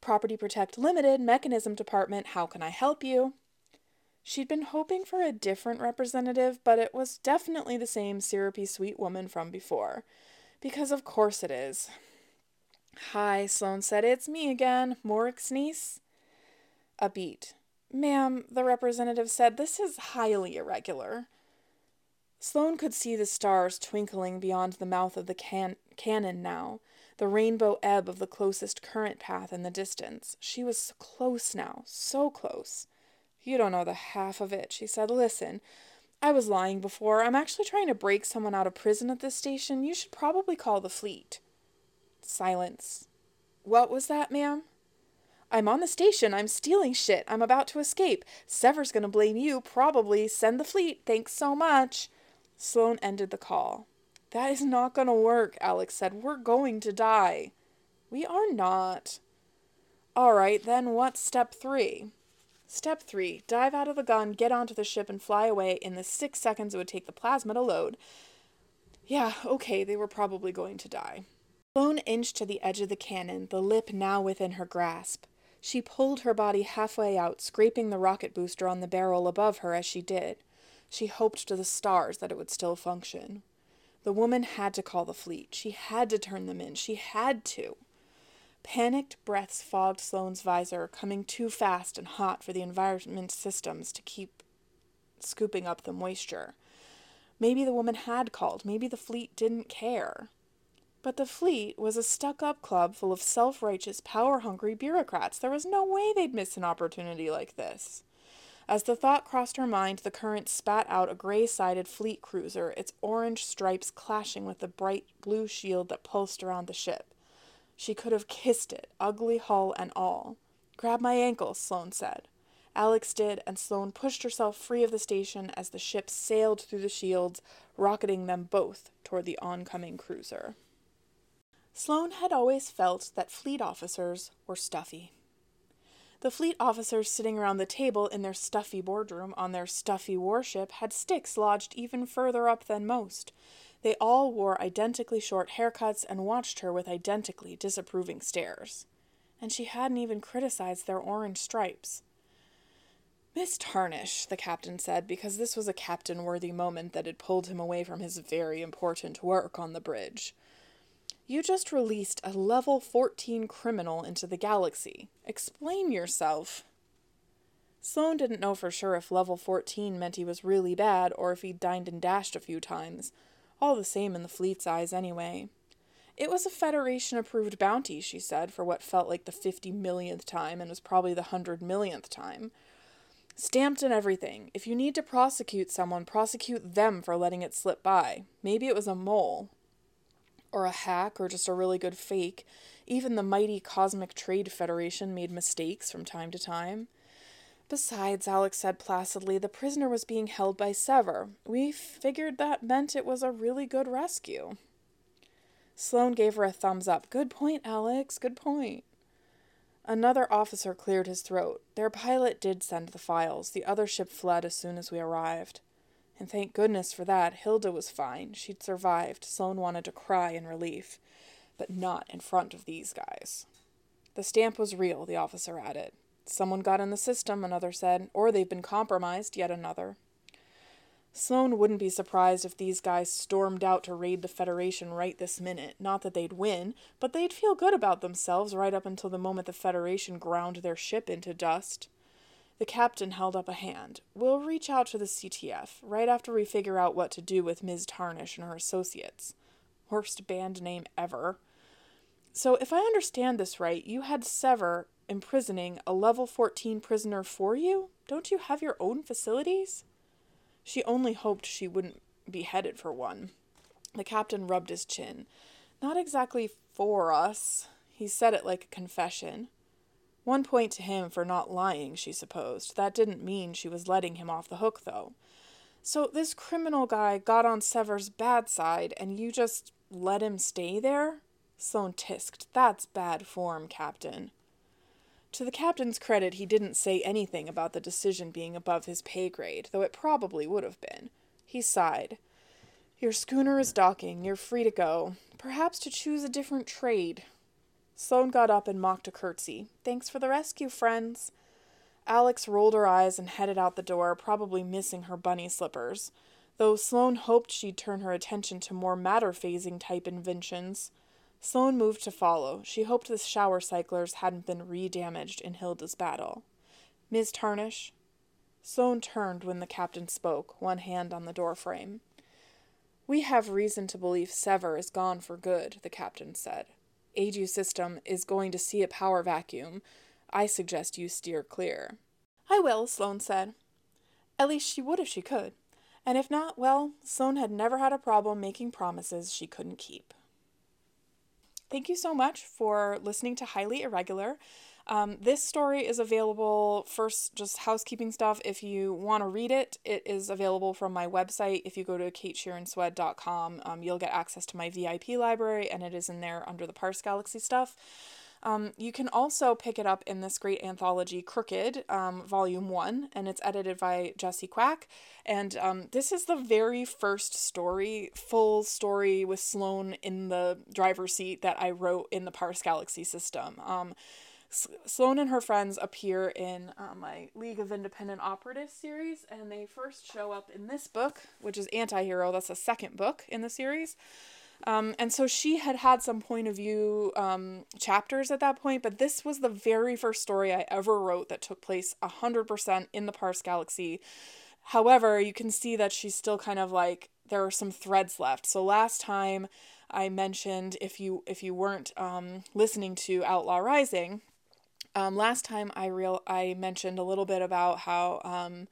Property Protect Limited, Mechanism Department, how can I help you? She'd been hoping for a different representative, but it was definitely the same syrupy sweet woman from before. Because of course it is. Hi, Sloane said. It's me again, Morik's niece. A beat. Ma'am, the representative said, this is highly irregular. Sloane could see the stars twinkling beyond the mouth of the can- cannon now, the rainbow ebb of the closest current path in the distance. She was close now, so close. You don't know the half of it, she said. Listen, I was lying before. I'm actually trying to break someone out of prison at this station. You should probably call the fleet. Silence. What was that, ma'am? I'm on the station. I'm stealing shit. I'm about to escape. Sever's gonna blame you. Probably. Send the fleet. Thanks so much. Sloane ended the call. That is not gonna work, Alex said. We're going to die. We are not. All right, then what's step three? Step 3 Dive out of the gun, get onto the ship, and fly away in the six seconds it would take the plasma to load. Yeah, okay, they were probably going to die. Sloane inched to the edge of the cannon, the lip now within her grasp. She pulled her body halfway out, scraping the rocket booster on the barrel above her as she did. She hoped to the stars that it would still function. The woman had to call the fleet. She had to turn them in. She had to. Panicked breaths fogged Sloane's visor, coming too fast and hot for the environment systems to keep scooping up the moisture. Maybe the woman had called. Maybe the fleet didn't care. But the fleet was a stuck up club full of self righteous, power hungry bureaucrats. There was no way they'd miss an opportunity like this. As the thought crossed her mind, the current spat out a gray sided fleet cruiser, its orange stripes clashing with the bright blue shield that pulsed around the ship. She could have kissed it, ugly hull and all. Grab my ankle, Sloane said. Alex did, and Sloane pushed herself free of the station as the ship sailed through the shields, rocketing them both toward the oncoming cruiser. Sloane had always felt that fleet officers were stuffy. The fleet officers sitting around the table in their stuffy boardroom on their stuffy warship had sticks lodged even further up than most. They all wore identically short haircuts and watched her with identically disapproving stares. And she hadn't even criticized their orange stripes. Miss Tarnish, the captain said, because this was a captain worthy moment that had pulled him away from his very important work on the bridge. You just released a level 14 criminal into the galaxy. Explain yourself. Sloane didn't know for sure if level 14 meant he was really bad or if he'd dined and dashed a few times. All the same in the fleet's eyes, anyway. It was a Federation approved bounty, she said, for what felt like the fifty millionth time and was probably the hundred millionth time. Stamped and everything. If you need to prosecute someone, prosecute them for letting it slip by. Maybe it was a mole. Or a hack, or just a really good fake. Even the mighty Cosmic Trade Federation made mistakes from time to time. Besides, Alex said placidly, the prisoner was being held by Sever. We figured that meant it was a really good rescue. Sloane gave her a thumbs up. Good point, Alex. Good point. Another officer cleared his throat. Their pilot did send the files. The other ship fled as soon as we arrived. And thank goodness for that. Hilda was fine. She'd survived. Sloane wanted to cry in relief. But not in front of these guys. The stamp was real, the officer added. Someone got in the system, another said, or they've been compromised, yet another. Sloane wouldn't be surprised if these guys stormed out to raid the Federation right this minute. Not that they'd win, but they'd feel good about themselves right up until the moment the Federation ground their ship into dust. The captain held up a hand. We'll reach out to the CTF, right after we figure out what to do with Ms. Tarnish and her associates. Worst band name ever. So, if I understand this right, you had Sever imprisoning a level 14 prisoner for you? Don't you have your own facilities? She only hoped she wouldn't be headed for one. The captain rubbed his chin. Not exactly for us. He said it like a confession. One point to him for not lying, she supposed. That didn't mean she was letting him off the hook, though. So this criminal guy got on Sever's bad side, and you just let him stay there? Sloane tisked. That's bad form, Captain. To the captain's credit, he didn't say anything about the decision being above his pay grade, though it probably would have been. He sighed. Your schooner is docking. You're free to go. Perhaps to choose a different trade. Sloane got up and mocked a curtsy. Thanks for the rescue, friends. Alex rolled her eyes and headed out the door, probably missing her bunny slippers, though Sloane hoped she'd turn her attention to more matter phasing type inventions. Sloane moved to follow. She hoped the shower cyclers hadn't been re-damaged in Hilda's battle. Ms. Tarnish? Sloane turned when the captain spoke, one hand on the doorframe. We have reason to believe Sever is gone for good, the captain said. AGU system is going to see a power vacuum. I suggest you steer clear. I will, Sloane said. At least she would if she could. And if not, well, Sloane had never had a problem making promises she couldn't keep. Thank you so much for listening to Highly Irregular. Um, this story is available first, just housekeeping stuff. If you want to read it, it is available from my website. If you go to katesheeranswed.com, um, you'll get access to my VIP library, and it is in there under the Parse Galaxy stuff. Um, you can also pick it up in this great anthology, Crooked, um, Volume 1, and it's edited by Jesse Quack. And um, this is the very first story, full story with Sloane in the driver's seat that I wrote in the Parse Galaxy system. Um, Sloane and her friends appear in uh, my League of Independent Operatives series, and they first show up in this book, which is Antihero. That's the second book in the series. Um, and so she had had some point of view um, chapters at that point, but this was the very first story I ever wrote that took place 100% in the Parse Galaxy. However, you can see that she's still kind of like, there are some threads left. So last time I mentioned, if you if you weren't um, listening to Outlaw Rising, um, last time I real I mentioned a little bit about how um,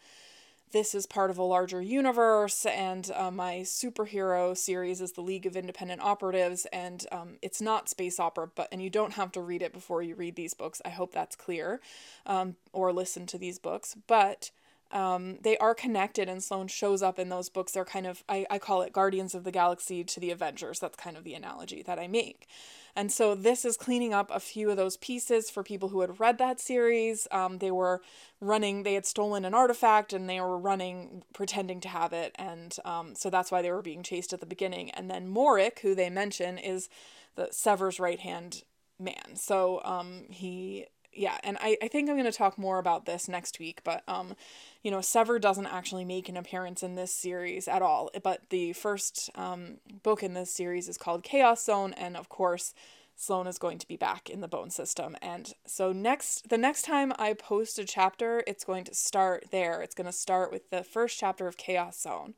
this is part of a larger universe, and uh, my superhero series is the League of Independent Operatives, and um, it's not space opera, but and you don't have to read it before you read these books. I hope that's clear, um, or listen to these books, but. Um, they are connected, and Sloane shows up in those books. They're kind of, I, I call it Guardians of the Galaxy to the Avengers. That's kind of the analogy that I make. And so this is cleaning up a few of those pieces for people who had read that series. Um, they were running, they had stolen an artifact and they were running, pretending to have it. And um, so that's why they were being chased at the beginning. And then Morik, who they mention, is the Sever's right hand man. So um, he yeah, and I, I think I'm going to talk more about this next week, but, um, you know, Sever doesn't actually make an appearance in this series at all. But the first um, book in this series is called Chaos Zone, and of course, Sloane is going to be back in the bone system. And so next the next time I post a chapter, it's going to start there. It's going to start with the first chapter of Chaos Zone.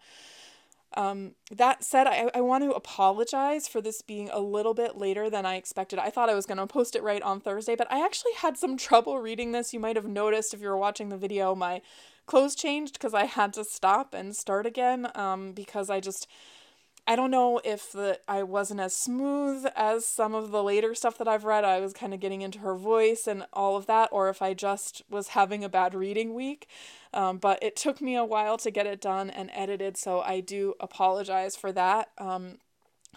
Um, that said, I, I want to apologize for this being a little bit later than I expected. I thought I was going to post it right on Thursday, but I actually had some (laughs) trouble reading this. You might have noticed if you were watching the video, my clothes changed because I had to stop and start again um, because I just I don't know if the I wasn't as smooth as some of the later stuff that I've read. I was kind of getting into her voice and all of that, or if I just was having a bad reading week. Um, but it took me a while to get it done and edited, so I do apologize for that. Um,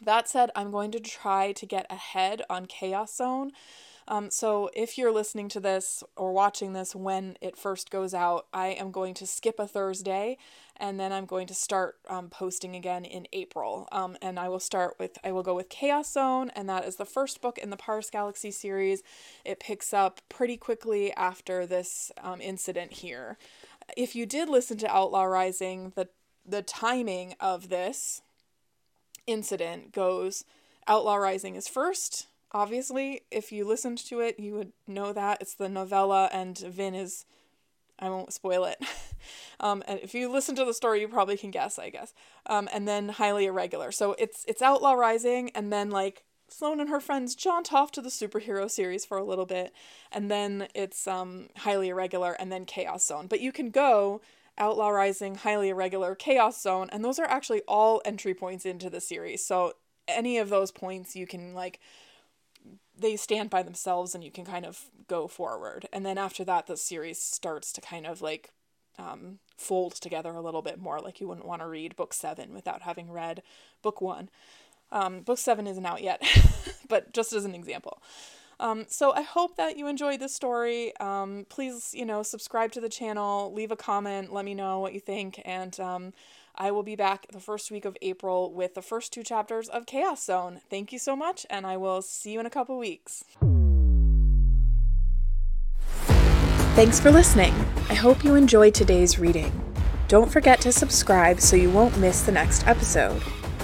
that said, I'm going to try to get ahead on Chaos Zone. Um, so if you're listening to this or watching this when it first goes out, I am going to skip a Thursday and then I'm going to start um, posting again in April. Um, and I will start with, I will go with Chaos Zone, and that is the first book in the Parse Galaxy series. It picks up pretty quickly after this um, incident here. If you did listen to Outlaw Rising, the the timing of this incident goes Outlaw Rising is first, obviously, if you listened to it, you would know that it's the novella, and Vin is. I won't spoil it. (laughs) um, and if you listen to the story, you probably can guess, I guess. Um, and then highly irregular. So it's it's Outlaw Rising, and then like Sloane and her friends jaunt off to the superhero series for a little bit, and then it's um highly irregular, and then Chaos Zone. But you can go Outlaw Rising, highly irregular, Chaos Zone, and those are actually all entry points into the series. So any of those points you can like they stand by themselves and you can kind of go forward. And then after that, the series starts to kind of like um, fold together a little bit more. Like you wouldn't want to read book seven without having read book one. Um, book seven isn't out yet, (laughs) but just as an example. Um, so I hope that you enjoyed this story. Um, please, you know, subscribe to the channel, leave a comment, let me know what you think, and um, I will be back the first week of April with the first two chapters of Chaos Zone. Thank you so much, and I will see you in a couple weeks. Thanks for listening. I hope you enjoyed today's reading. Don't forget to subscribe so you won't miss the next episode.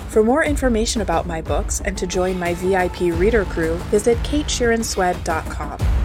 For more information about my books and to join my VIP reader crew, visit katesheeranswed.com.